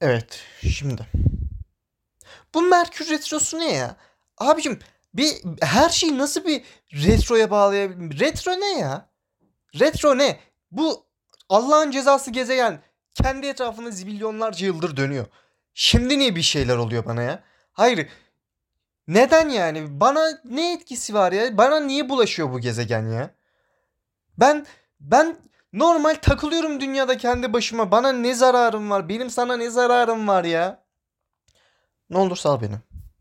Evet, şimdi. Bu Merkür Retrosu ne ya? Abicim bir her şeyi nasıl bir retroya bağlayabilirim? Retro ne ya? Retro ne? Bu Allah'ın cezası gezegen kendi etrafında zibilyonlarca yıldır dönüyor. Şimdi niye bir şeyler oluyor bana ya? Hayır. Neden yani? Bana ne etkisi var ya? Bana niye bulaşıyor bu gezegen ya? Ben ben normal takılıyorum dünyada kendi başıma. Bana ne zararım var? Benim sana ne zararım var ya? Ne olur sal beni.